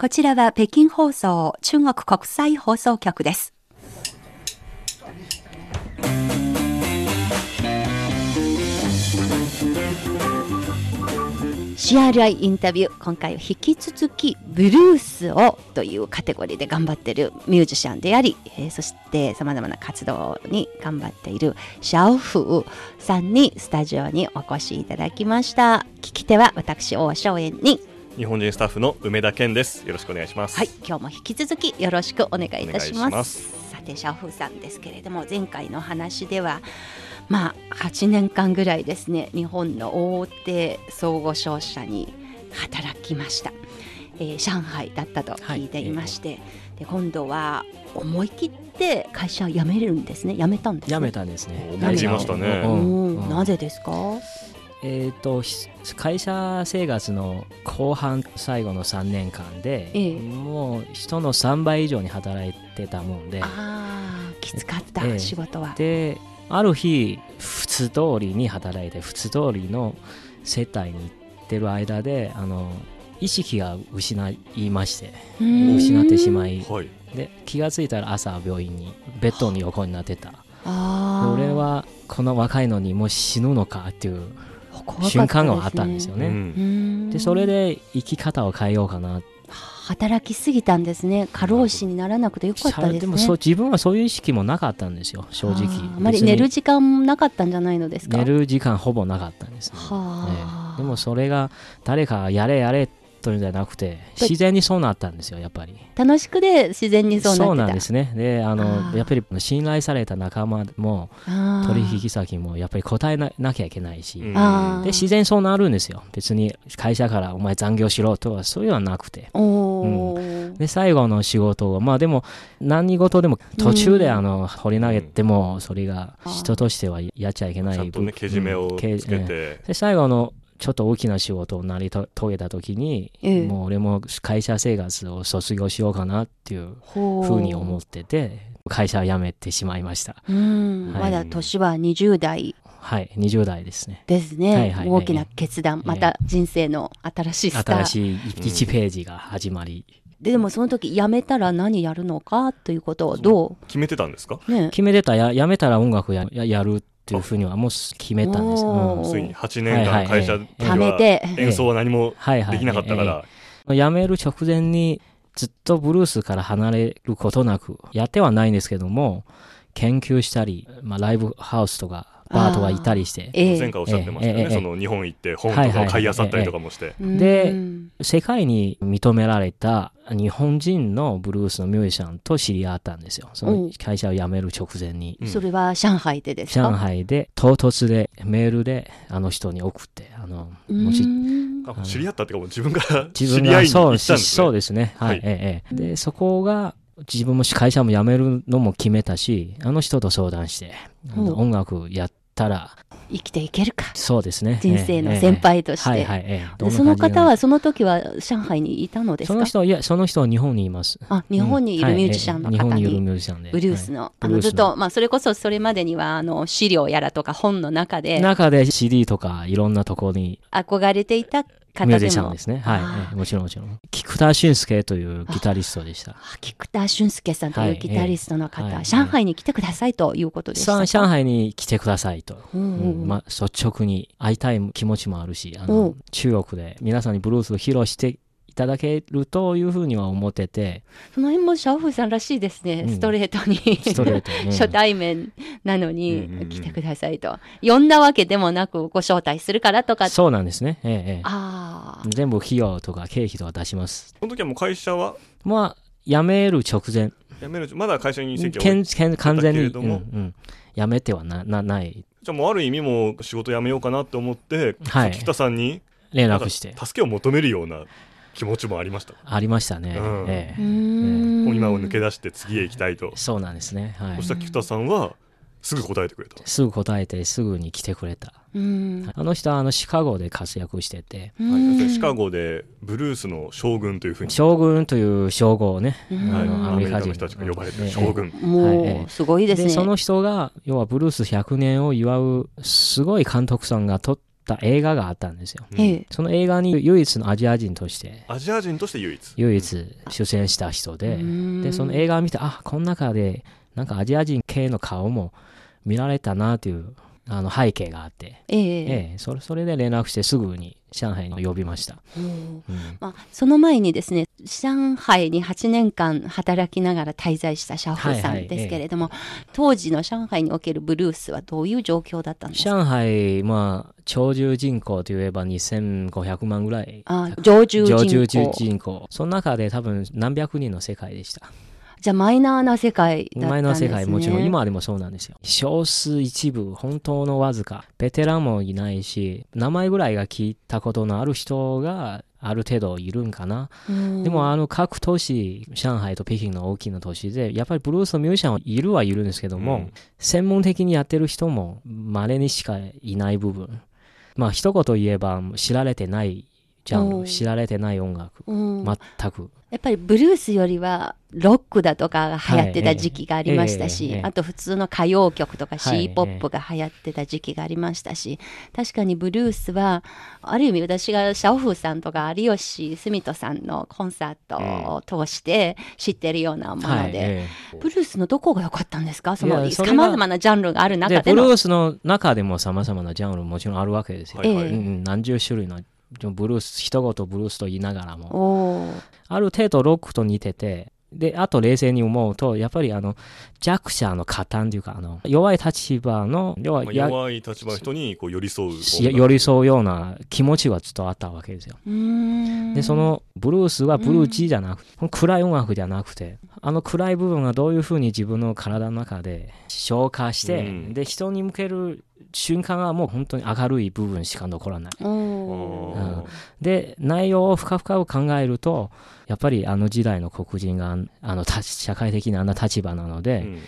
こちらは北京放送中国国際放送局です。CRI インタビュー今回は引き続きブルースをというカテゴリーで頑張っているミュージシャンであり、えーそしてさまざまな活動に頑張っているシャオフーさんにスタジオにお越しいただきました聞き手は私大正円に日本人スタッフの梅田健です。よろしくお願いします。はい、今日も引き続きよろしくお願いいたします。さて、シャオフーさんですけれども、前回の話では、まあ、8年間ぐらいですね、日本の大手総合商社に働きました。えー上海だったと聞いていまして、で今度は思い切って会社を辞めるんですね、辞めたんです、ね、辞めたんですね。思い切りましたねううんんうんなぜですか、えっ、とひ会社生活の後半最後の3年間で、ええ。もう人の3倍以上に働いてたもんで、ああ、きつかった、ええ。仕事は。である日普通通りに働いて普通通りの接待に行ってる間であの意識が失いましてうん。失ってしまい。はい。で気がついたら朝病院にベッドに横になってた。俺はこの若いのにもう死ぬのかっていう瞬間があったんですようね。ん。でそれで生き方を変えようかな。働きすぎたんですね。過労死にならなくてよかったですね。でもそう自分はそういう意識もなかったんですよ正直。あまり寝る時間もなかったんじゃないのですか？寝る時間ほぼなかったんですね、はあ。ええでもそれが誰かがやれやれというんじゃなくて自然にそうなったんですよやっぱり。楽しくで自然にそうなってた。なんですね。でああのー。やっぱり信頼された仲間も取引先もやっぱり答えななきゃいけないし、で自然にそうなるんですよ。別に会社からお前残業しろとかそういうのはなくて。おー。で最後の仕事をまあでも何事でも途中であの掘り投げてもそれが人としてはやっちゃいけない。ちゃんとね、けじめをつけうん。けえて。え。で最後のちょっと大きな仕事を成りと遂げた時に、ええ。もう俺も会社生活を卒業しようかなっていうふうに思ってて会社を辞めてしまいました。うん、はい。まだ年は20代。はい20代ですね。ですね、はいはい大きな決断、ええ。また人生の新しいスター。新しい1ページが始まり、ででもその時辞めたら何やるのかということをど決めてたんですか？うね。決めてた。や辞めたら音楽やややるっていうふうにはもう決めたんです、うん。ついに8年間会社ではて。演奏は何もはいはいできなかったから。辞める直前にずっとブルースから離れることなくやってはないんですけども研究したり、まあ、ライブハウスとかバーとか行ったりして。ええ。前回おっしゃってましたよね。ええ。ええその日本行って本とかを買い漁ったりとかもして。でうん世界に認められた日本人のブルースのミュージシャンと知り合ったんですよ。その会社を辞める直前に、うん。それは上海でですか？上海で唐突でメールであの人に送ってあのもし知り合ったっていうかもう自分から自知り合いに行ったんですそうね。ですね。はい。はい。ええ。で、そこが自分も会社も辞めるのも決めたし、あの人と相談して、う。ん音楽やったら、生きていけるか。そうですね。人生の先輩として、ええ。ええはいはい。えその方はその時は上海にいたのですか？その人、いや、その人は日本にいます。あ日本にいるミュージシャンのうんはい日本にいるにミュージシャンで。ブルースの,、はい。あのずっと、まあ、それこそそれまでにはあの資料やらとか本の中で。中で CD とかいろんなところに。憧れていた方ミュージシャンですね。はい。もちろんもちろん。菊田俊介というギタリストでした。あ菊田俊介さんというギタリストの方、はいええ上海に来てくださいということでした上海に来てくださいと。まあ、率直に会いたい気持ちもあるしあうのん中国で皆さんにブルースを披露していただけるというふうには思ってて。その辺もシャオフーさんらしいですね、うん。ストレートに。ストレート。に、うん。初対面なのに来てくださいと、呼んだわけでもなくご招待するからとか。そうなんですね、えええあえ、全部費用とか経費とか出します。その時はもう会社は？まあ辞める直前。辞める、まだ会社に席を置いけんけん完全に、うんうん、辞めてはななないじゃあもうある意味もう仕事辞めようかなって思って、はい。北さんに連絡して。助けを求めるような気持ちもありました。ありましたね、うん。ええ。今を抜け出して次へ行きたいと。そうなんですね、はい。そしたら菊田さんはすぐ答えてくれた。すぐ答えてすぐに来てくれた。うん。あの人はあのシカゴで活躍してて。はい、シカゴでブルースの将軍というふうに、将軍という称号をね、うん。はい、あのアメリカ人の人たちが呼ばれてるええ。将軍。もう、すごいですね。でその人が要はブルース100年を祝うすごい監督さんが撮っった映画があったんですよ。うんええその映画に唯一のアジア人として、アジア人として唯一。唯一出演した人で、うんで、その映画を見て、あ、この中で、なんかアジア人系の顔も見られたなという、あの背景があって、ええええ、それそれで連絡してすぐに上海に呼びました。うんうんまあ、その前にですね上海に8年間働きながら滞在したシャオフさんですけれども、当時の上海におけるブルースはどういう状況だったんですか？上海、まあ、長寿人口といえば2500万ぐらい。あ常住人口常住人口。その中で多分何百人の世界でした。じゃあマイナーな世界だったんですね前の世界もちろん今でもそうなんですよ。少数一部、本当のわずか。ベテランもいないし、名前ぐらいが聞いたことのある人がある程度いるんかな。うんでもあの各都市、上海と北京の大きな都市で、やっぱりブルースのミュージシャンはいるはいるんですけども、うん専門的にやってる人も稀にしかいない部分。まあ一言言えば知られてないジャンル、知られてない音楽。うん全く。やっぱりブルースよりはロックだとかが流行ってた時期がありましたし、はいあと普通の歌謡曲とかはい C ポップが流行ってた時期がありましたし、確かにブルースはある意味私がシャオフーさんとか有吉住人さんのコンサートを通して知ってるようなもので、はい。えブルースのどこが良かったんですか？そのさまざまなジャンルがあるえ中でブルースの中でも様々なジャンルもちろんあるわけですよ。はいはい。え何十種類のブルース、一言ブルースと言いながらも、ある程度ロックと似てて、で、あと冷静に思うと、やっぱりあの、弱者の加担というか、あの、弱い立場の、要はまあ、や弱い立場の人にこう寄り添う。寄り添うような気持ちはずっとあったわけですよ。で、そのブルースはブルーチーじゃなくて、暗い音楽じゃなくて、あの暗い部分がどういうふうに自分の体の中で消化して、うんで、人に向ける瞬間はもう本当に明るい部分しか残らない。おーあーで、内容を深々考えると、やっぱりあの時代の黒人が、あの、た社会的なあんな立場なので、うん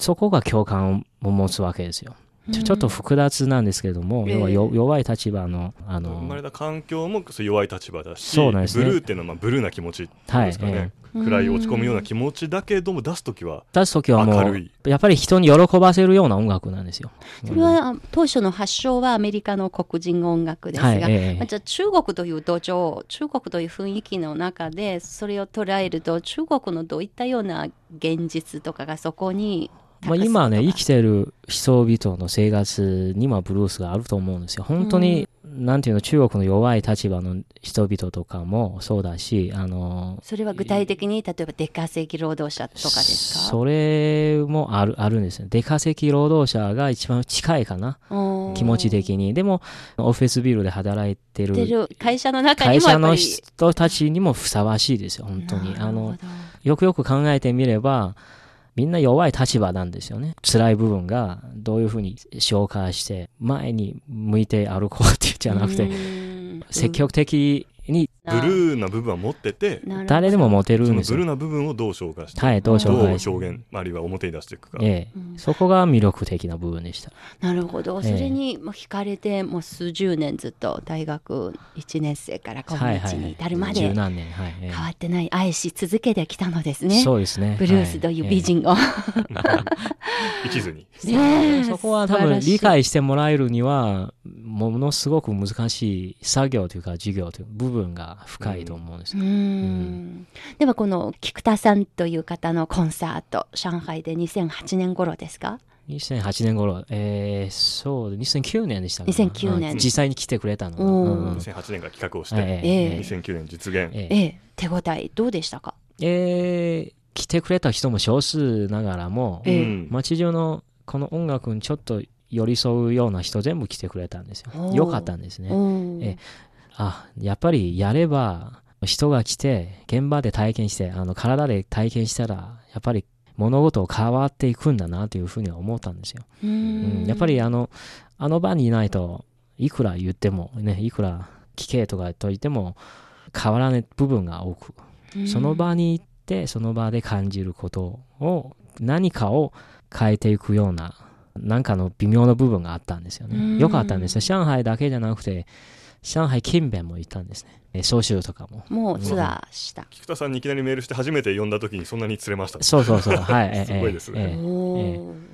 そこが共感を持つわけですよ。ちょちょっと複雑なんですけれども、ええ。要はよ弱い立場の、あの、生まれた環境もそう弱い立場だし、そうなんですね。ブルーっていうのはまあブルーな気持ちですかね、はい。暗い落ち込むような気持ちだけども出すときは出すときはもう明るい、やっぱり人に喜ばせるような音楽なんですよ。それは当初の発祥はアメリカの黒人音楽ですが、はい、ええ。まあじゃあ中国という土壌中国という雰囲気の中でそれを捉えると中国のどういったような現実とかがそこにまあ、今ね、生きててる人々の生活にはブルースがあると思うんですよ。本当に、なんていうの、中国の弱い立場の人々とかもそうだし、あの、それは具体的に例えば出稼ぎ労働者とかですか？それもある、あるんですよ。出稼ぎ労働者が一番近いかな。気持ち的に。でも、オフィスビルで働いてる会社の中に会社のもやっぱり人たちにもふさわしいですよ、本当に。あのよくよく考えてみれば、みんな弱い立場なんですよね。辛い部分がどういうふうに消化して、前に向いて歩こうっていうんじゃなくうて、ん積極的にブルーな部分は持ってて誰でも持てるんですよ。ブルーな部分をどう消化して、はい、どうどう紹介して。表現あるいは表に出していくか、ええ。うん。そこが魅力的な部分でした。なるほど、ええ。それにもう惹かれてもう数十年ずっと大学1年生から今。日に至るま十で変わってない愛し続けてきたのですね。そうですね。ブルースという美人を、一途に。ねえ。そこは多分理解してもらえるには、ものすごく難しい作業というか授業という部分が深いと思うんですうよ。ん。ではこの菊田さんという方のコンサート上海で2008年頃ですか？2008年頃、えー、そう、2009年でしたかな。2009年。うん。実際に来てくれたのが。うん。うん2008年から企画をして、はいええ。2009年実現、ええ。ええ。手応えどうでしたか？えー来てくれた人も少数ながらも、ええ。うん街中のこの音楽にちょっと寄り添うような人全部来てくれたんですよ。よかったんですね。うんえあ、やっぱりやれば人が来て現場で体験して、あの体で体験したら、やっぱり物事を変わっていくんだなというふうには思ったんですよ。ううんん、やっぱりあの、あの場にいないといくら言ってもね、いくら聞けとかと言っても変わらない部分が多く、その場に行ってその場で感じることを何かを変えていくようななんかの微妙な部分があったんですようんね。よかったんですよ。上海だけじゃなくて上海近辺も行ったんですね。え総集とかも。もうツアーした、菊田さんにいきなりメールして初めて呼んだ時にそんなに釣れましたそうそうそう。はい。えすごいですねえええ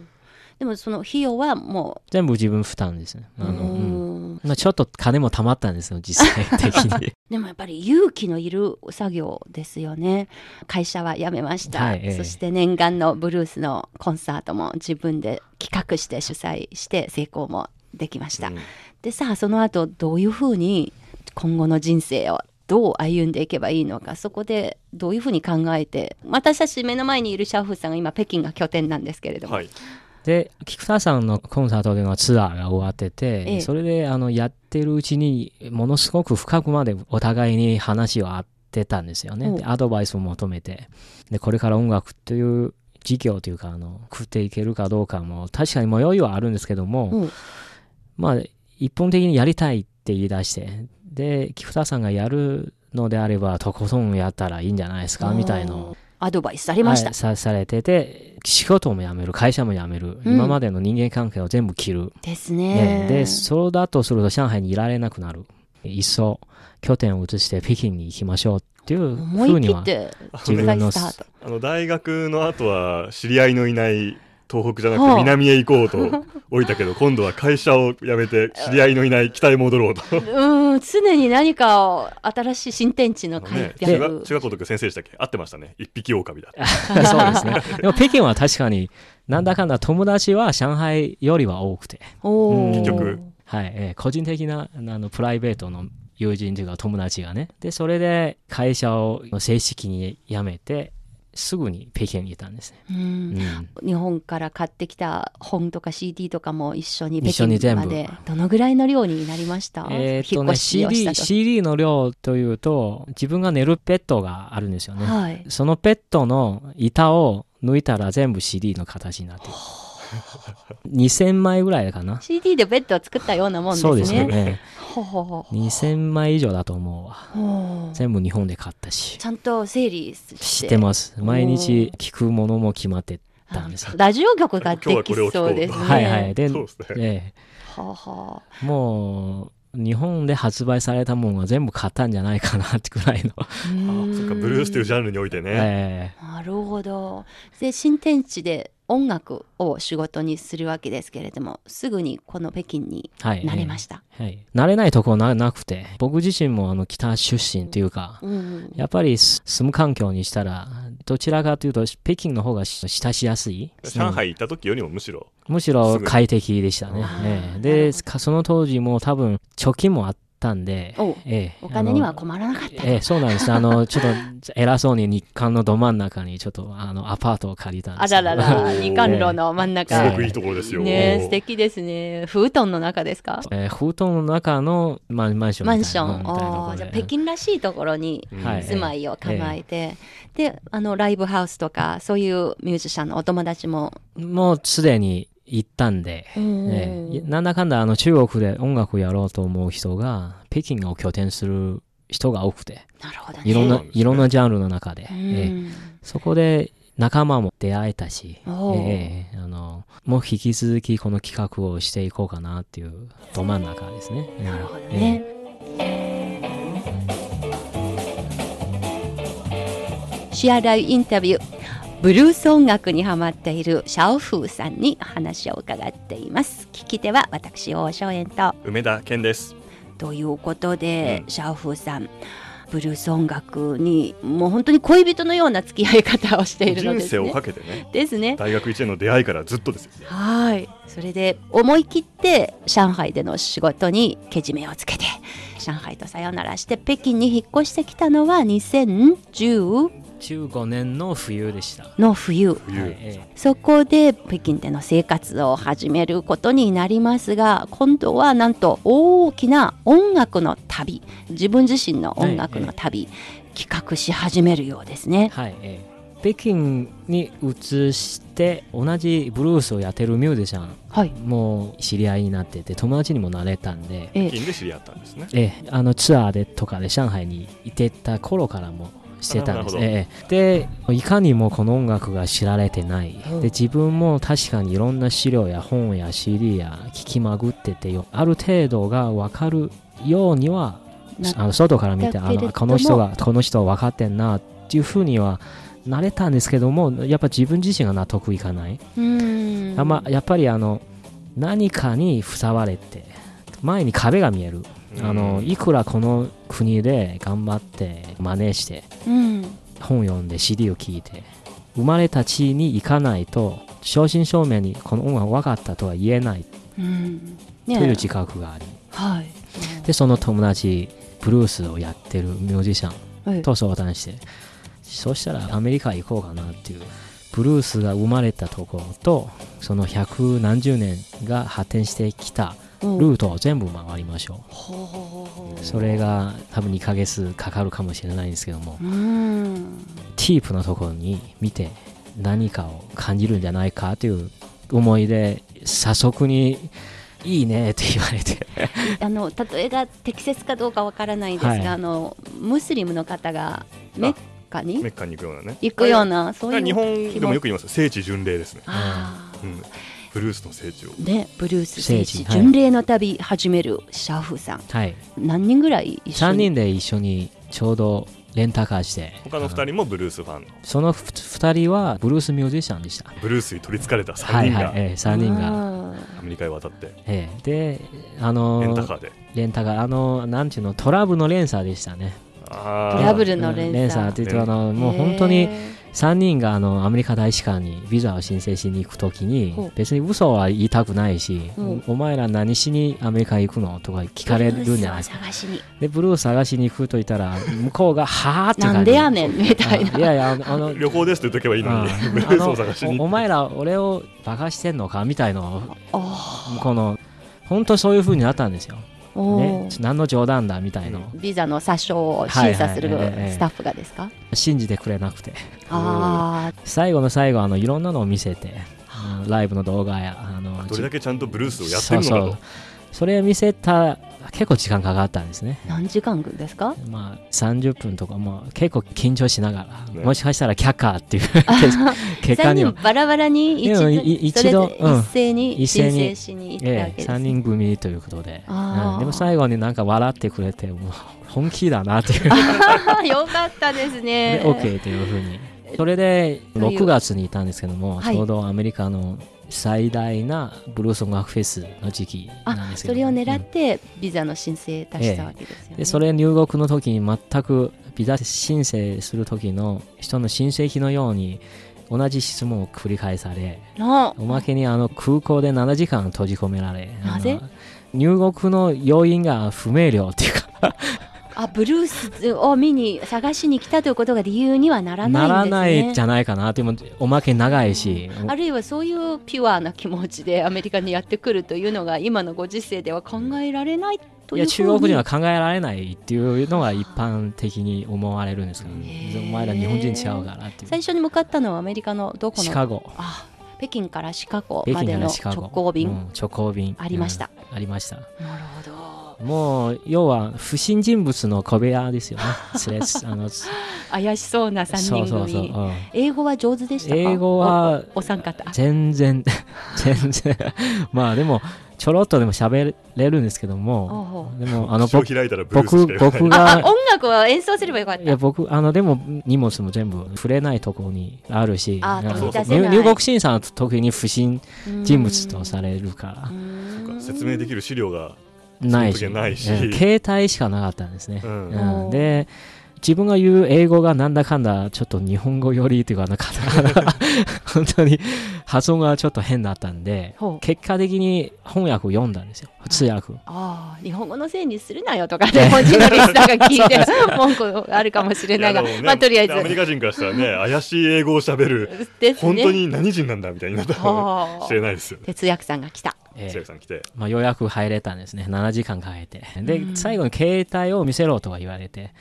でもその費用はも全部自分負担ですね。う、あのうんうんまあ、ちょっと金も貯まったんですよ、実際的に。でもやっぱり勇気のいる作業ですよね。会社は辞めました。はいええそして念願のブルースのコンサートも自分で企画して主催して成功もできました。うんでさあその後どういうふうに今後の人生をどう歩んでいけばいいのかそこでどういうふうに考えて私たち目の前にいるシャオフーさんが今北京が拠点なんですけれども、はい。で、菊田さんのコンサートでのツアーが終わってて、ええ。それであのやってるうちにものすごく深くまでお互いに話を合ってたんですよね。おでアドバイスを求めて。でこれから音楽という事業というかあの食っていけるかどうかも確かに迷いはあるんですけども、う。んまあ一本的にやりたいって言い出してで菊田さんがやるのであればとことんやったらいいんじゃないですかみたいのをアドバイスされました、はいさされてて仕事も辞める会社も辞める、うん。今までの人間関係を全部切る、ですね。ね。でそうだとすると上海にいられなくなる。いっそ拠点を移して北京に行きましょうっていう思いふうには切って自分のあの大学の後は知り合いのいない東北じゃなくはあ。て南へ行こうと置いたけど 今度は会社を辞めて知り合いのいない北へ戻ろうと。うん常に何かを新しい新天地の開ね、拓、中学中学校の時先生でしたっけ？合ってましたね。一匹狼だ そうですね。でも北京は確かになんだかんだ友達は上海よりは多くて、結局。はい。えー個人的なあのプライベートの友人というか友達がね。でそれで会社を正式に辞めてすぐに北京にいたんですね、うん。うん。日本から買ってきた本とか CD とかも一緒に北京までどのぐらいの量になりました、えーっと。ね CD, と CD の量というと自分が寝るペットがあるんですよね、はい。そのペットの板を抜いたら全部 CD の形になってる。2000枚ぐらいかな。CD でベッドを作ったようなもんですね。そうですよね2000枚以上だと思うわ。全部日本で買ったし。ちゃんと整理してます。毎日聞くものも決まってたんですよ。ラジオ局ができそうですね。はいはい。でそうですね。えはあはえもう日本で発売されたものは全部買ったんじゃないかなってくらいの、ああそっか。ブルースというジャンルにおいてね、え。なるほど。で新天地で音楽を仕事にするわけですけれどもすぐにこの北京になれました、はい、慣れないところななくて僕自身もあの北出身というか、うんやっぱりす住む環境にしたらどちらかというと北京の方がし親しやすい。上海行った時よりもむしろむしろ快適でしたね。あ、ーええ。なるでその当時も多分貯金もあったんで、おええお金には困らなかったええそうなんです。あの ちょっと偉そうに日韓のど真ん中にちょっとあのアパートを借りたんです。よあららら二貫路の真ん中。すごくいいところですよ、ねえ素敵ですね。フートンの中ですか？ええ布団の中のマンマンションみたいなマンション。じゃあ北京らしいところに住まいを構えて、であのライブハウスとかそういうミュージシャンのお友達も、もうすでに行ったんで、うん。ええ。なんだかんだあの中国で音楽やろうと思う人が北京を拠点する人が多くてなるほどね。いろんなねいろんなジャンルの中で、うええ。んそこで仲間も出会えたし、ええあのもう引き続きこの企画をしていこうかなっていうど真ん中ですね。なるほどえね。シアライインタビューブルース音楽にハマっているシャオフーさんに話を伺っています。聞き手は私王正円と。梅田健です。ということで、うん。シャオフーさんブルース音楽にもう本当に恋人のような付き合い方をしているの人生をですねかけてね。ですね。大学1年の出会いからずっとですよ。はい。それで思い切って上海での仕事にけじめをつけて上海とさよならして北京に引っ越してきたのは2010 15年の冬でした。の冬。冬、はいえそこで北京での生活を始めることになりますが今度はなんと大きな音楽の旅。自分自身の音楽の旅、企画し始めるようですね。え。はいええ。北京に移して同じブルースをやってるミュージシャンはい、も知り合いになってて友達にもなれたんで、ええ。北京で知り合ったんですね。ええ、あのツアーでとかで上海にいてた頃からもしてたんです、ええ、でいかにもこの音楽が知られてない、うん。で自分も確かにいろんな資料や本や CD や聞きまぐっててよ。ある程度が分かるようにはなあの外から見てあのこの人がこの人は分かってんなっていうふうにはなれたんですけどもやっぱ自分自身が納得いかない、あんまやっぱりあの何かにふさわれて前に壁が見える。あの、うんいくらこの国で頑張って真似して、うん。本読んで CD を聴いて、生まれた地に行かないと、正真正銘にこの音楽分かったとは言えない。うん。という自覚があり、はい。で、その友達、ブルースをやってるミュージシャンええ。と相談して、そしたらアメリカ行こうかなっていう、ブルースが生まれたところと、その百何十年が発展してきたうん。ルートを全部回りましょほう。それが多分2ヶ月かかるかもしれないんですけども、ううん。ティープのところに見て何かを感じるんじゃないかという思いで、早速にいいねって言われて、あの例えが適切かどうかわからないんですが、はい。あのムスリムの方がメッカに？メッカに行くようなね。行くようなそういう日本でもよく言います。聖地巡礼ですね、ああうん、ブルースの聖地を。ねブルース聖地。巡礼の旅始めるシャーフさん。はい、何人ぐらい一緒3に人で一緒にちょうどレンタカーして、他の2人もブルースファンの。その2人はブルースミュージシャンでした。ブルースに取りつかれた3はい。人が。はい、ええ3人が。がアメリカへ渡って。ええ。で、あのレンタカーで。レンタカー、あの、なんていうの、トラブルの連鎖でしたね。トラブルの連鎖。って言うと、あの、もう本当に3人があのアメリカ大使館にビザを申請しに行くときに別に嘘は言いたくないしう。ん、お前ら何しにアメリカ行くのとか聞かれるんじゃないですか。で、ブルース探しに行くと言ったら、向こうが、はーって感じ。なんでやねんみたいな。いやいや、あの、あの旅行ですって言っとけばいいのに。うんブルー。スを探しにあのおお前ら俺をバカしてんのかみたいのあ向こうの本当そういう風になったんですよ、ねー、何の冗談だみたいの、ビザの詐称を審査するスタッフがですか？信じてくれなくて。あ 最後の最後あのいろんなのを見せてライブの動画やあのどれだけちゃんとブルースをやってるのかと。そうそう。それを見せた結構時間かかったんですね。あ何時間ですか？まあ30分とかもう結構緊張しながら、ね。もしかしたら却下っていう 結果3には。人バラバラに一度一斉に一斉に申請しに行ったわええ、けです、3人組ということで、うん。でも最後になんか笑ってくれてもう 本気だなっていう。よかったですね。で OK というふうに。それでそういう。6月にいたんですけども、はい。ちょうどアメリカの最大なブルース音楽フェスの時期なんですけどそれを狙っうんてビザの申請出したわけですよね、でそれ入国の時に全くビザ申請する時の人の申請費のように同じ質問を繰り返されのおまけにあの空港で7時間閉じ込められなぜ？入国の要因が不明瞭っていうかあブルースを見に探しに来たということが理由にはならないんですね。ならないじゃないかなでもおまけ長いし。あるいはそういうピュアな気持ちでアメリカにやってくるというのが今のご時世では考えられないといや中国人は考えられないっていうのが一般的に思われるんですけど、へーお前ら日本人違うからっていう。最初に向かったのはアメリカのどこの？シカゴ。あ北京からシカゴまでの直行便、うん直行便。ありました、うんありました。なるほどもう要は不審人物の小部屋ですよね。あの怪しそうな3人組。そうそうそう、うん。英語は上手でしたか？英語はおお三方？全然 全然。まあでもちょろっとでも喋れるんですけども。でもあの僕僕があ音楽は演奏すればよかった。いや僕あのでも荷物も全部触れないところにあるし入入国審査の時に不審人物とされるから。うん。説明できる資料がないし。ないし。うん。携帯しかなかったんですね、うん。うん。で自分が言う英語がなんだかんだちょっと日本語よりというかなんか 本当に発音がちょっと変だったんで結果的に翻訳を読んだんですよ。通訳ああ日本語のせいにするなよとか日本人のリスナーが聞いて 文句あるかもしれないが。ねまあとりあえず。アメリカ人からしたらね怪しい英語をしゃべるね。本当に何人なんだみたいになったかはあ。もしれないですよね。哲訳さんが来たええ。千秋さん来て。まあ、ようやく入れたんですね。7時間かけて。で、うん。最後に携帯を見せろとか言われて。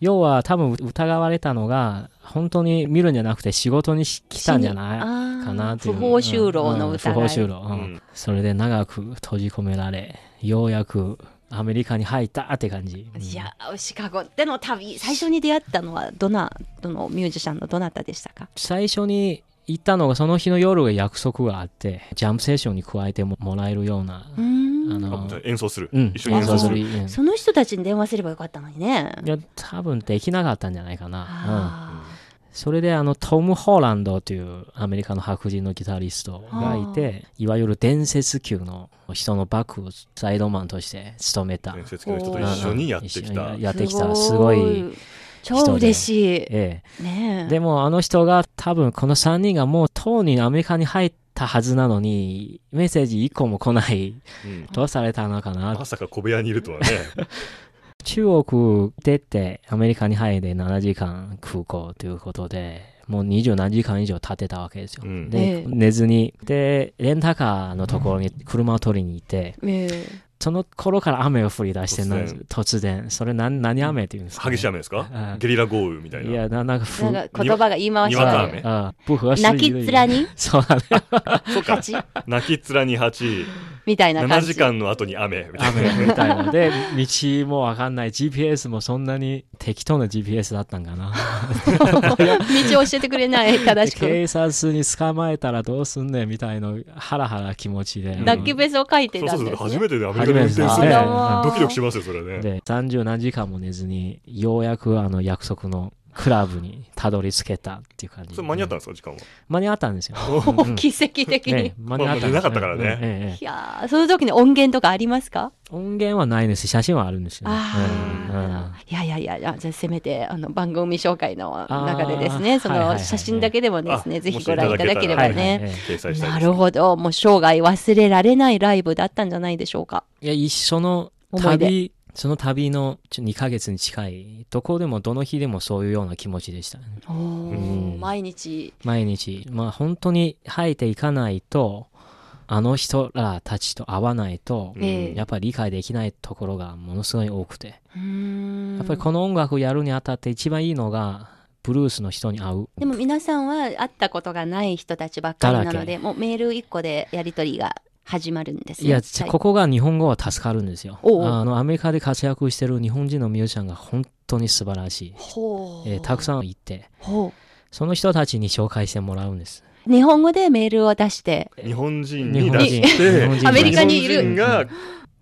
要は多分疑われたのが本当に見るんじゃなくて仕事にし来たんじゃないかなっていう。不法就労のうん。疑い、不法就労、うん。うん。それで長く閉じ込められようやくアメリカに入ったって感じ、うん。いやシカゴでの旅。最初に出会ったのはどなどのミュージシャンのどなたでしたか？最初に行ったのがその日の夜約束があってジャンプセッションに加えてももらえるような、うーん。あのあ演奏する、うん一緒に演奏する。う。ん。その人たちに電話すればよかったのにね。いや多分できなかったんじゃないかな、あうん。それであのトム・ホーランドというアメリカの白人のギタリストがいて、いわゆる伝説級の人のバックサイドマンとして務めた。伝説級の人と一緒にやってきた。にやってきた、すごい。超嬉しい。えねえ。でもあの人が多分この3人がもうとうにアメリカに入ったはずなのに、メッセージ1個も来ない。うんどうされたのかな？まさか小部屋にいるとはね。中国出てアメリカに入って7時間空港ということで、もう20何時間以上経ってたわけですよ。うんで、ええ寝ずに、で、レンタカーのところに車を取りに行って、えその頃から雨が降り出してな突然。突然。それ何、何雨って言うんですか、ね、激しい雨ですか？あゲリラ豪雨みたいな。いや、ななんかふなんか言葉が言い回しにわかが雨。あ不合適泣きっ面に？そうだね。そうか。蜂泣きっ面に蜂、みたいな7感じ。時間の後に雨みたいな。雨みたいな。で、道もわかんない。GPS もそんなに適当な GPS だったんかな。道を教えてくれない、正しく。警察に捕まえたらどうすんねんみたいなハラハラ気持ちで。泣きべそを書いてそうそうそう。たんですね。初めてでアメリカで運転する初めてね。ドキドキしますよ、それね。で、30何時間も寝ずに、ようやくあの約束のクラブにたどり着けたっていう感じ。それ間に合ったんですか、時間は？間に合ったんですよ。奇跡的に。ね、間に合ったんですまあ寝なかったからねうんええええいやーその時に音源とかありますか？音源はないです。写真はあるんですよね。うんうんああ、いやいやいやいや、じゃあせめてあの番組紹介の中でですね、そのはいはいはいはい写真だけでもですね、あぜひご覧いただければはいはいね。なるほど、もう生涯忘れられないライブだったんじゃないでしょうか。いや、一緒の思い出旅、その旅のちょ2ヶ月に近い、どこでもどの日でもそういうような気持ちでしたね。うん毎日。毎日。まあ本当に入っていかないと、あの人らたちと会わないと、うんええやっぱり理解できないところがものすごい多くて。やっぱりこの音楽をやるにあたって一番いいのが、ブルースの人に会う。でも皆さんは会ったことがない人たちばっかりなので、もうメール一個でやり取りが始まるんですね。いや、はい。ここが日本語は助かるんですよ。おうあの、アメリカで活躍してる日本人のミュージシャンが本当に素晴らしい。ほう。えーたくさんいて、ほその人たちに紹介してもらうんです。う日本語でメールを出して、日本人日本人に出して、アメリカにいる。日本人が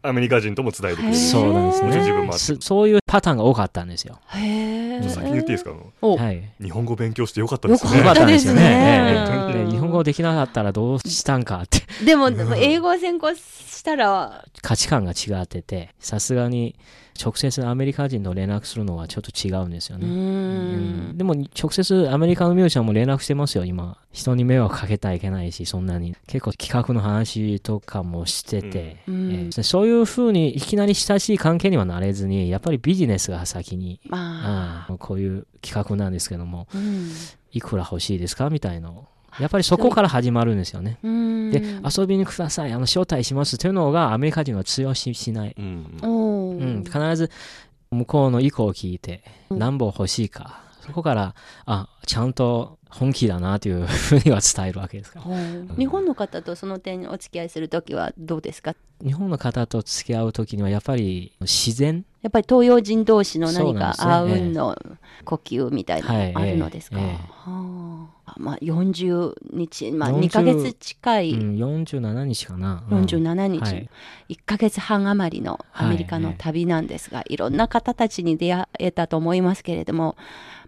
アメリカ人とも伝えてくれる。そうなんですもちろん自分ねもそ。そういうパターンが多かったんですよ。先に言っていいですか？おはい。日本語勉強してよかったですよね。よかったんですよね。日本語できなかったらどうしたんかって、でも、英語を専攻したら、価値観が違ってて、さすがに直接アメリカ人と連絡するのはちょっと違うんですよね。うんん。でも直接アメリカのミュージシャンも連絡してますよ、今。人に迷惑かけたらいけないし、そんなに。結構企画の話とかもしてて、うんええそういうふうにいきなり親しい関係にはなれずに、やっぱりビジネスが先に、まあ、あこういう企画なんですけども、うん。いくら欲しいですかみたいの。やっぱりそこから始まるんですよね。うんで、遊びにください、あの、招待しますというのがアメリカ人は通用ししない。うんおうん、ー必ず向こうの意向を聞いて、うん。何本欲しいか、そこから、あ、ちゃんと本気だなというふうには伝えるわけですから。日本の方とその点お付き合いするときはどうですか？日本の方と付き合うときには、やっぱり自然、やっぱり東洋人同士の何かあうんの呼吸みたいなはい。のあるのですか、ええまあ40日、まあ、40 2ヶ月近い、うん、47日かな。うん。47日、はい。1ヶ月半余りのアメリカの旅なんですが、い。ろんな方たちに出会えたと思いますけれども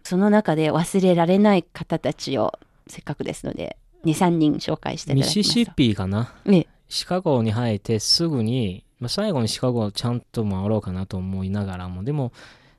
その中で忘れられない方たちをせっかくですので23人紹介していたミだきますシシッピかな？ええ。シカゴに入ってすぐに、まあ、最後にシカゴをちゃんと回ろうかなと思いながらも、でも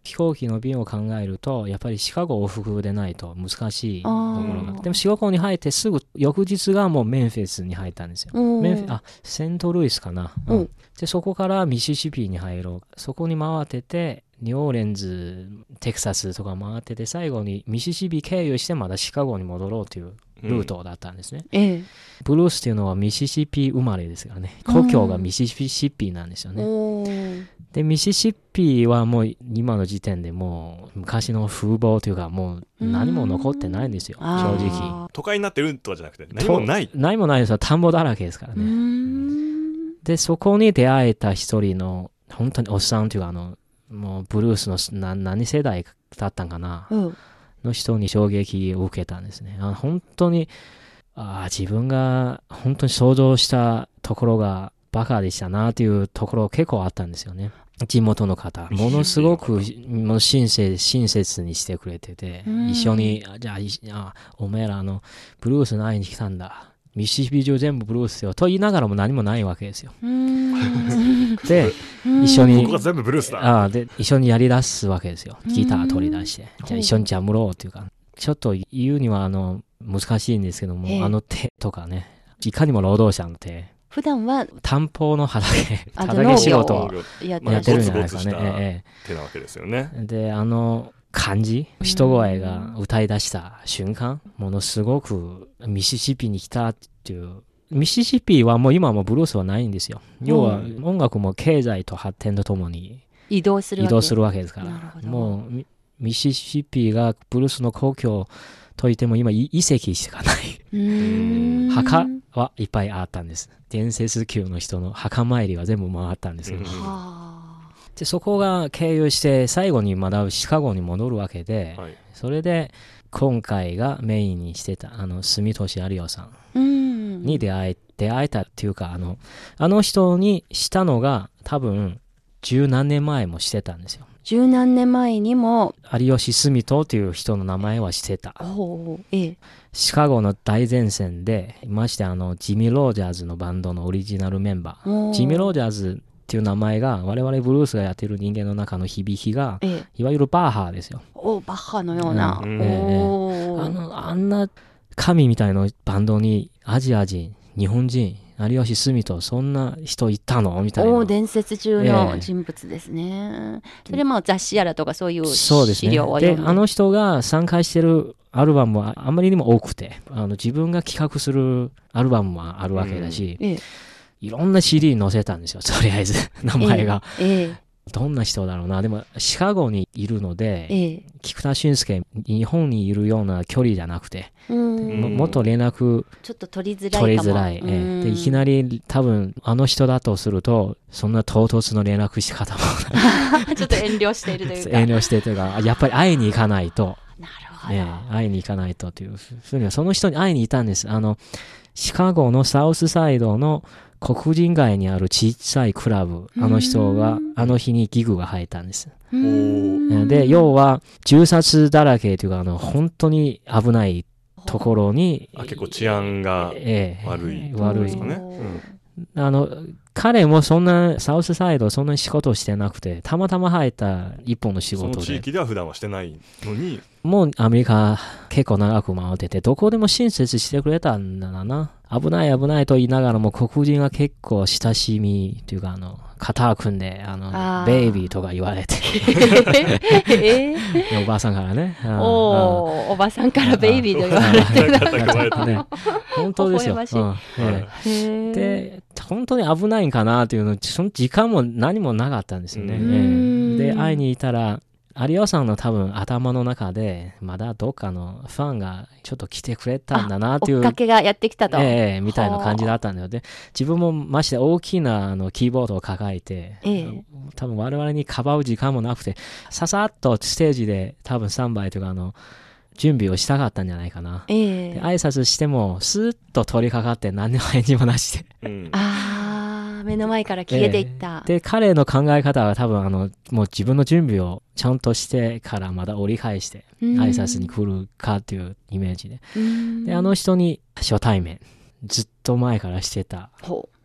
飛行機の便を考えると、やっぱりシカゴ往復でないと難しいところが。でもシカゴに入ってすぐ翌日がもうメンフィスに入ったんですよ。うんメンフィあ、セントルイスかな。うんで、そこからミシシッピに入ろう。そこに回ってて、ニューオーレンズ、テキサスとか回ってて、最後にミシシッピ経由してまたシカゴに戻ろうというルートだったんですね。ええブルースっていうのはミシシッピ生まれですからね。故郷がミシシッピなんですよね。で、ミシシッピはもう今の時点でもう昔の風貌というかもう何も残ってないんですよ。正直。都会になってるとかじゃなくて、何もない。と何もないですよ。田んぼだらけですからね。んで、そこに出会えた一人の本当におっさんというかあの、もうブルースのな何世代だったんかな？うんの人に衝撃を受けたんですね。あ本当に、あー自分が本当に想像したところがバカでしたなというところ結構あったんですよね。地元の方、ものすごくもう親切親切にしてくれてて、うん一緒に、あじゃあいあ、お前らあの、ブルースに会いに来たんだ。ミシシッピ中全部ブルースよ。と言いながらも何もないわけですよ。で、うん一緒にここが全部ブルースだ。あで、一緒にやり出すわけですよ。ギター取り出して。じゃあ一緒にジャムろうっていうか、ちょっと言うにはあの、難しいんですけども、ええあの手とかね、いかにも労働者の手、普段は担保の畑、あ畑仕農事をやってるんじゃないですかね手なわけですよね。で、あの、感じ、人声が歌い出した瞬間、ものすごくミシシッピに来たっていう、ミシシッピはもう今はもうブルースはないんですよ。要は音楽も経済と発展とともに移動するわけ。移動するわけですから。もうミミシシッピがブルースの故郷といっても今い遺跡しかない。墓はいっぱいあったんです。伝説級の人の墓参りは全部回ったんですよ、うんはでそこが経由して最後にまだシカゴに戻るわけで、はい。それで今回がメインにしてたあの住俊有夫さんに出会え出会えたっていうかあのあの人にしたのが多分十何年前もしてたんですよ。十何年前にも。有吉住人という人の名前はしてた。ええ。シカゴの大前線でましてあのジミー・ロージャーズのバンドのオリジナルメンバー。おジミー・ロージジャーズっていう名前が我々ブルースがやってる人間の中の響きがええ。いわゆるバーハーですよ。おバッハのような、うん。おー。あのあんな神みたいなバンドにアジア人日本人有吉住人そんな人いたの？みたいな。おー伝説中えのえ人物ですね、それまあ雑誌やらとかそういうそうですね。資料を読んで。であの人が参加してるアルバムはあまりにも多くてあの自分が企画するアルバムもあるわけだし、ええいろんな CD に載せたんですよ とりあえず名前が、ええ。どんな人だろうな。でもシカゴにいるので、ええ。菊田俊介日本にいるような距離じゃなくて、うん。ももっと連絡ちょっと取りづらい取りづらい、ええ。でいきなり多分あの人だとするとそんな唐突の連絡し方も。り ちょっと遠慮しているというか。遠慮してというかやっぱり会いに行かないと、なるほど、ね、会いに行かないとというその人に会いに行ったんです。あのシカゴのサウスサイドの黒人街にある小さいクラブあの人がうんあの日にギグが入ったんです。で要は銃殺だらけというかあの本当に危ないところにあ結構治安がええ。悪い。悪い。あの、彼もそんな、サウスサイドそんな仕事をしてなくて、たまたま入った一本の仕その事で、地域では普段はしてないのに、もうアメリカ結構長く回ってて、どこでも親切してくれたんだな。危ない危ないと言いながらも、黒人は結構親しみというか、あの、肩を組んで、あの、あー。ベイビーとか言われて、ええ おばあさんからね。うんおーおばさんからベイビーと言われてね本当ですよ。で、本当に危ないんかなっていうの、その時間も何もなかったんですよね。で、会いに行ったら、有吉さんの多分頭の中で、まだどっかのファンがちょっと来てくれたんだなっていう追っかけがやってきたと、ええみたいな感じだったんだよ。で、自分もまして大きなあのキーボードを抱えて、ええ多分我々にかばう時間もなくて、ささっとステージで多分スタンバイというか、あの、準備をしたかったんじゃないかな。ええで挨拶しても、スーッと取り掛かって何の返事もなしで。うんああ目の前から消えていった、で、彼の考え方は多分あの、もう自分の準備をちゃんとしてからまだ折り返して、うん。挨拶に来るかっていうイメージで。うん。で、あの人に初対面、ずっと前からしてた、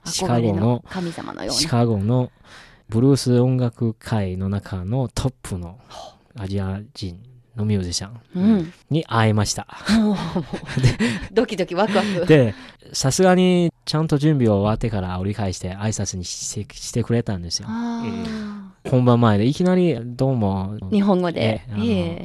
シカゴの神様のようシなカゴのブルース音楽界の中のトップのアジア人のミュージシャンうん、に会いました。ドキドキワクワクで、さすがにちゃんと準備を終わってから折り返して挨拶にしてしてくれたんですよ。あ本番前でいきなりどうも、ー日本語で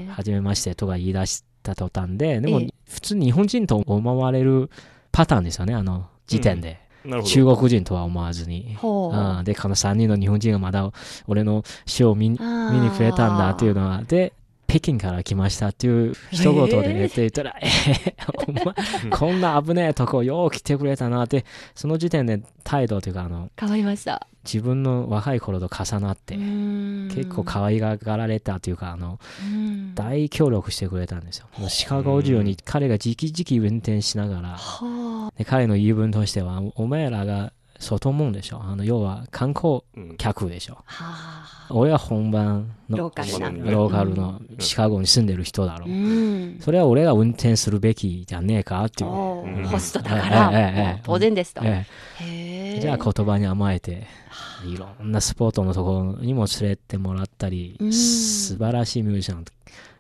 はじめましてとか言い出した途端で、でもええ普通日本人と思われるパターンですよね、あの時点で。なるほど。中国人とは思わずに。ほうああで、この3人の日本人がまだ俺のショーを見に見にくれたんだっていうのは、で、北京から来ましたっていう一言で言っていたら、えーお前、こんな危ねえとこよう来てくれたなって、その時点で態度というか、あの、変わりました。自分の若い頃と重なって、結結構可愛がられたというか、あの、うん。大協力してくれたんですよ。もうシカゴ中に彼が直々運転しながら、はで彼の言い分としては、お前らが外もんでしょ。あの要は観光うん。客でしょ。はあ。俺は本番のローカルローカルのシカゴに住んでる人だろう、うん。それは俺が運転するべきじゃねえかっていう、うん。ホストだから、ええ当然ですと、えへええじゃあ言葉に甘えていろんなスポットのところにも連れてもらったり、うん。素晴らしいミュージシャン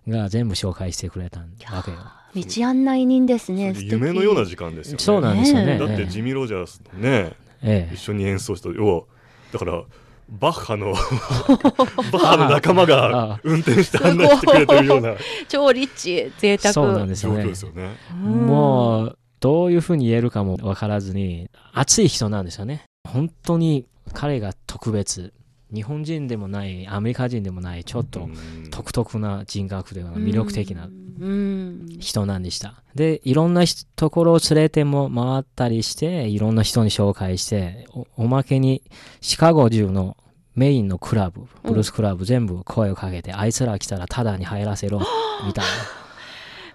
が全部紹介してくれたわけよ道案内人ですね。夢のような時間ですよね。そうなんですよね。ねだってジミー・ロジャースとねええ。一緒に演奏した要はだからバッハの バッハの仲間あがあ運転して案内してくれてるような。超リッチ贅沢。そうなんですよねですよね。うん。もうどういうふうに言えるかも分からずに熱い人なんですよね。本当に彼が特別日本人でもないアメリカ人でもないちょっとうん。独特な人格で魅力的なうん。人なんでした。で、いろんな人ところを連れても回ったりして、いろんな人に紹介して、おおまけにシカゴ中のメインのクラブ、ブルースクラブ全部声をかけて、あいつら来たらタダに入らせろ、みたい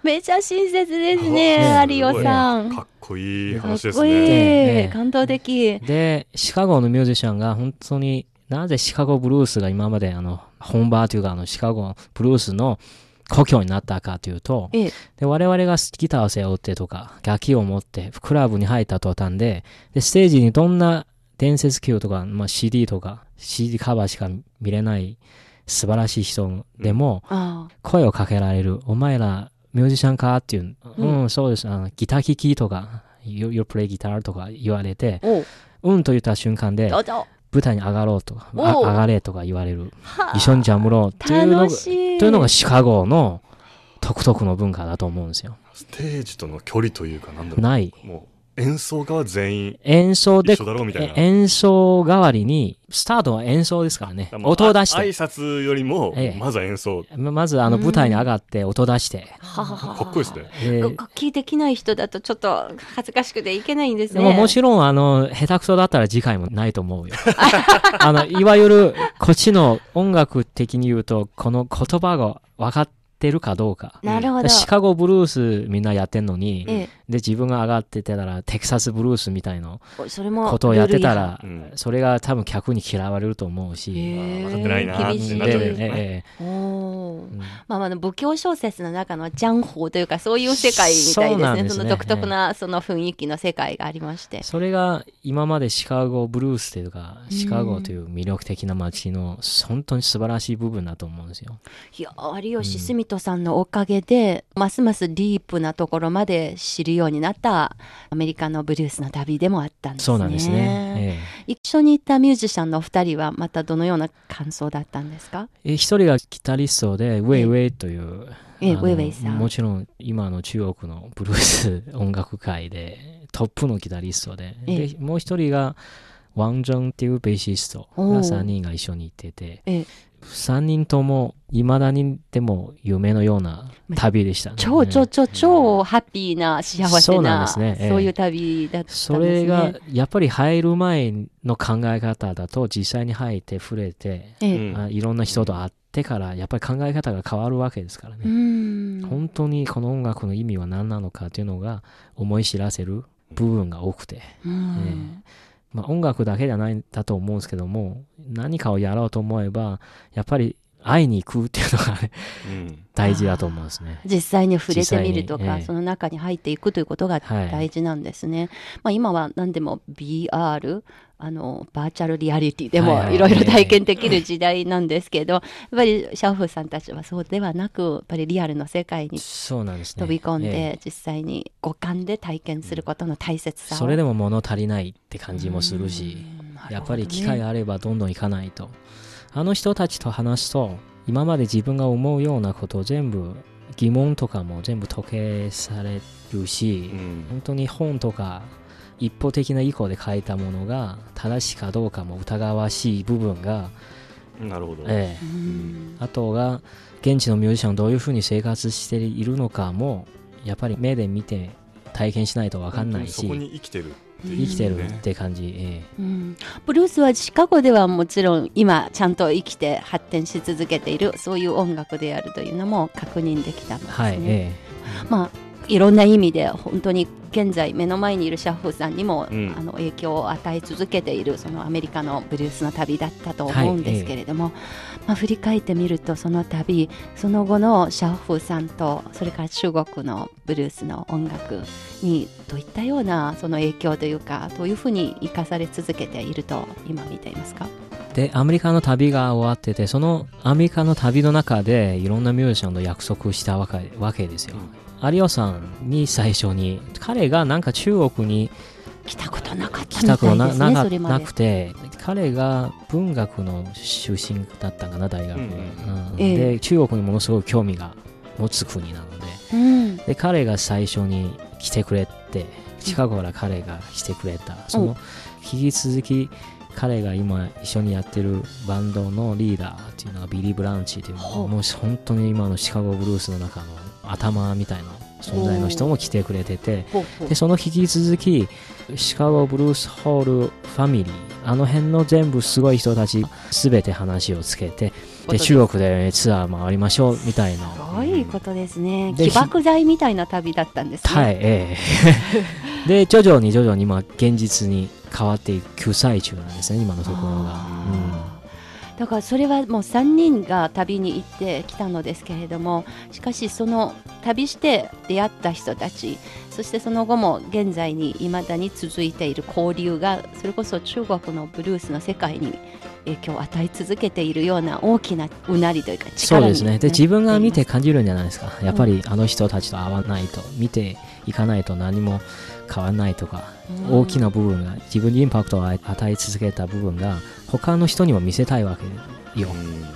めちゃ親切ですねね。有オさん。かっこいいかっ話ですこいい、ね。え。え感動的。な。で、シカゴのミュージシャンが本当になぜシカゴブルースが今まであの本場というかあのシカゴブルースの故郷になったかというと、ええ。で我々がギターを背負ってとか楽器を持ってクラブに入った途端ででステージにどんな伝説級とか、まあ、CD とか CD カバーしか見れない素晴らしい人でもあ声をかけられる、お前らミュージシャンかっていう、ううんん、そうです。あのギター弾きとか you, play guitar とか言われてう。うんと言った瞬間でどうぞ舞台に上がろうとか、上がれとか言われる。はあ一緒にジャムろうっていうのが、というのがシカゴの独特の文化だと思うんですよ。ステージとの距離というかなんだろない。う。もう演奏家は全員演奏で一緒だろうみたいな。演奏代わりに、スタートは演奏ですからね。もう音を出しあ挨て。拶よりもええまずは演奏。ままずあの舞台に上がって音出して。はははかっこいいですね。で楽器できない人だとちょっと恥ずかしくていけないんですでね。ももちろん、あの、下手くそだったら次回もないと思うよ。あの、いわゆる、こっちの音楽的に言うと、この言葉が分かってるかどうか。なるほど。シカゴブルースみんなやってんのに、えで、自分が上がってたら、テキサスブルースみたいなえ、それもことをやってたらルール違反。う、ん。それが多分客に嫌われると思うし、分かってないな。ー厳しい。ってなっちゃうね。まあ、まあ仏教小説の中のジャンホーというかそういう世界みたいそうですね。なんですね。その独特なその雰囲気の世界がありまして。それが今までシカゴブルースというか、うん。シカゴという魅力的な街の本当に素晴らしい部分だと思うんですよ。いや有吉スさんのおかげで、ますますディープなところまで知るようになったアメリカのブルースの旅でもあったんですね。そうなんですね。え一緒に行ったミュージシャンのお二人はまたどのような感想だったんですか？ええ一人がギタリストで、ウェイウェイという、ええウェイウェイさん。もちろん今の中国のブルース音楽界でトップのギタリストで、えでもう一人がワンジョンっていうベーシストが3人が一緒に行ってて、ええ3人とも未だにでも夢のような旅でしたね。超超超超ハッピーな幸せそうなんなですねええそういう旅だったんですね。それがやっぱり入る前の考え方だと実際に入って触れて、ええいろんな人と会ってからやっぱり考え方が変わるわけですからうね。ん本当にこの音楽の意味は何なのかというのが思い知らせる部分が多くて、うんまあ、音楽だけじゃないんだと思うんですけども何かをやろうと思えばやっぱり会いに行くっていうのが、ね、うん大事だと思うんですね。実際に触れてみるとか、ええその中に入っていくということがはい大事なんですね。まあ、今は何でも BR あのバーチャルリアリティでもはいはいいろいろ体験できる時代なんですけど、やっぱりシャオフさんたちはそうではなくやっぱりリアルの世界に。飛び込んで、ええ実際に五感で体験することの大切さを。それでも物足りないって感じもするし、ねやっぱり機会があればどんどん行かないと。あの人たちと話すと、今まで自分が思うようなことを全部、疑問とかも全部解けされるし、うん。本当に本とか一方的な意向で書いたものが正しいかどうかも疑わしい部分が、なるほど。ええ。うん。あとが現地のミュージシャンどういうふうに生活しているのかもやっぱり目で見て体験しないと分かんないし。そこに生きてる生きてるって感じ、ええ。うん。ブルースはシカゴではもちろん今ちゃんと生きて発展し続けているそういう音楽であるというのも確認できたんですね。はい、え。まあいろんな意味で本当に現在目の前にいるシャッフさんにも、うん。あの影響を与え続けているそのアメリカのブルースの旅だったと思うんですけれども、まあ、振り返ってみるとその旅その後のシャッフさんとそれから中国のブルースの音楽にどういったようなその影響というかどういうふうに生かされ続けていると今見ていますか？で、アメリカの旅が終わってて、そのアメリカの旅の中でいろんなミュージシャンと約束したわけわけですよ。有オさんに最初に、彼がなんか中国に来たことなかったみたいですななかねそれまで。なくて、彼が文学の出身だったかな、大学。うんうんええ。で、中国にものすごい興味が持つ国なので、うん。で彼が最初に来てくれてシカゴから彼が来てくれた、その引き続き彼が今一緒にやってるバンドのリーダーっていうのがビリー・ブランチっていう。もう本当に今のシカゴブルースの中の頭みたいな存在の人も来てくれててでその引き続きシカゴブルースホールファミリーあの辺の全部すごい人たち全て話をつけてで中国でツアー回りましょうみたいなすごいことですね。で起爆剤みたいな旅だったんですね。はい、ええで、徐々に徐々に今、現実に変わっていく最中なんですね、今のところが。だからそれはもう3人が旅に行ってきたのですけれどもしかしその旅して出会った人たちそしてその後も現在にいまだに続いている交流がそれこそ中国のブルースの世界に影響を与え続けているような大きなうなりというかそうですね。で、自分が見て感じるんじゃないですか。やっぱりあの人たちと会わないと、見ていかないと何も変わらないとか、大きな部分が、自分にインパクトを与え続けた部分が、他の人にも見せたいわけよ。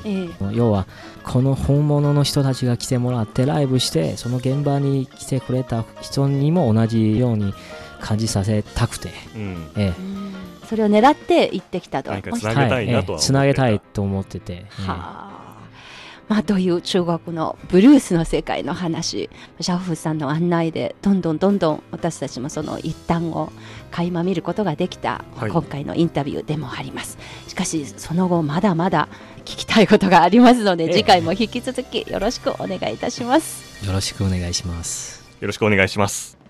ええ要はこの本物の人たちが来てもらってライブしてその現場に来てくれた人にも同じように感じさせたくて、うん。えうん。それを狙って行ってきたと。つなげたいなとは思ってた。つなげたいと思ってて、ええはあまあ、という中国のブルースの世界の話。シャオフさんの案内でどんどんどんどん私たちもその一端を垣間見ることができた、はい。今回のインタビューでもあります。しかしその後まだまだ聞きたいことがありますので、ええ。次回も引き続きよろしくお願いいたします。よろしくお願いします。よろしくお願いします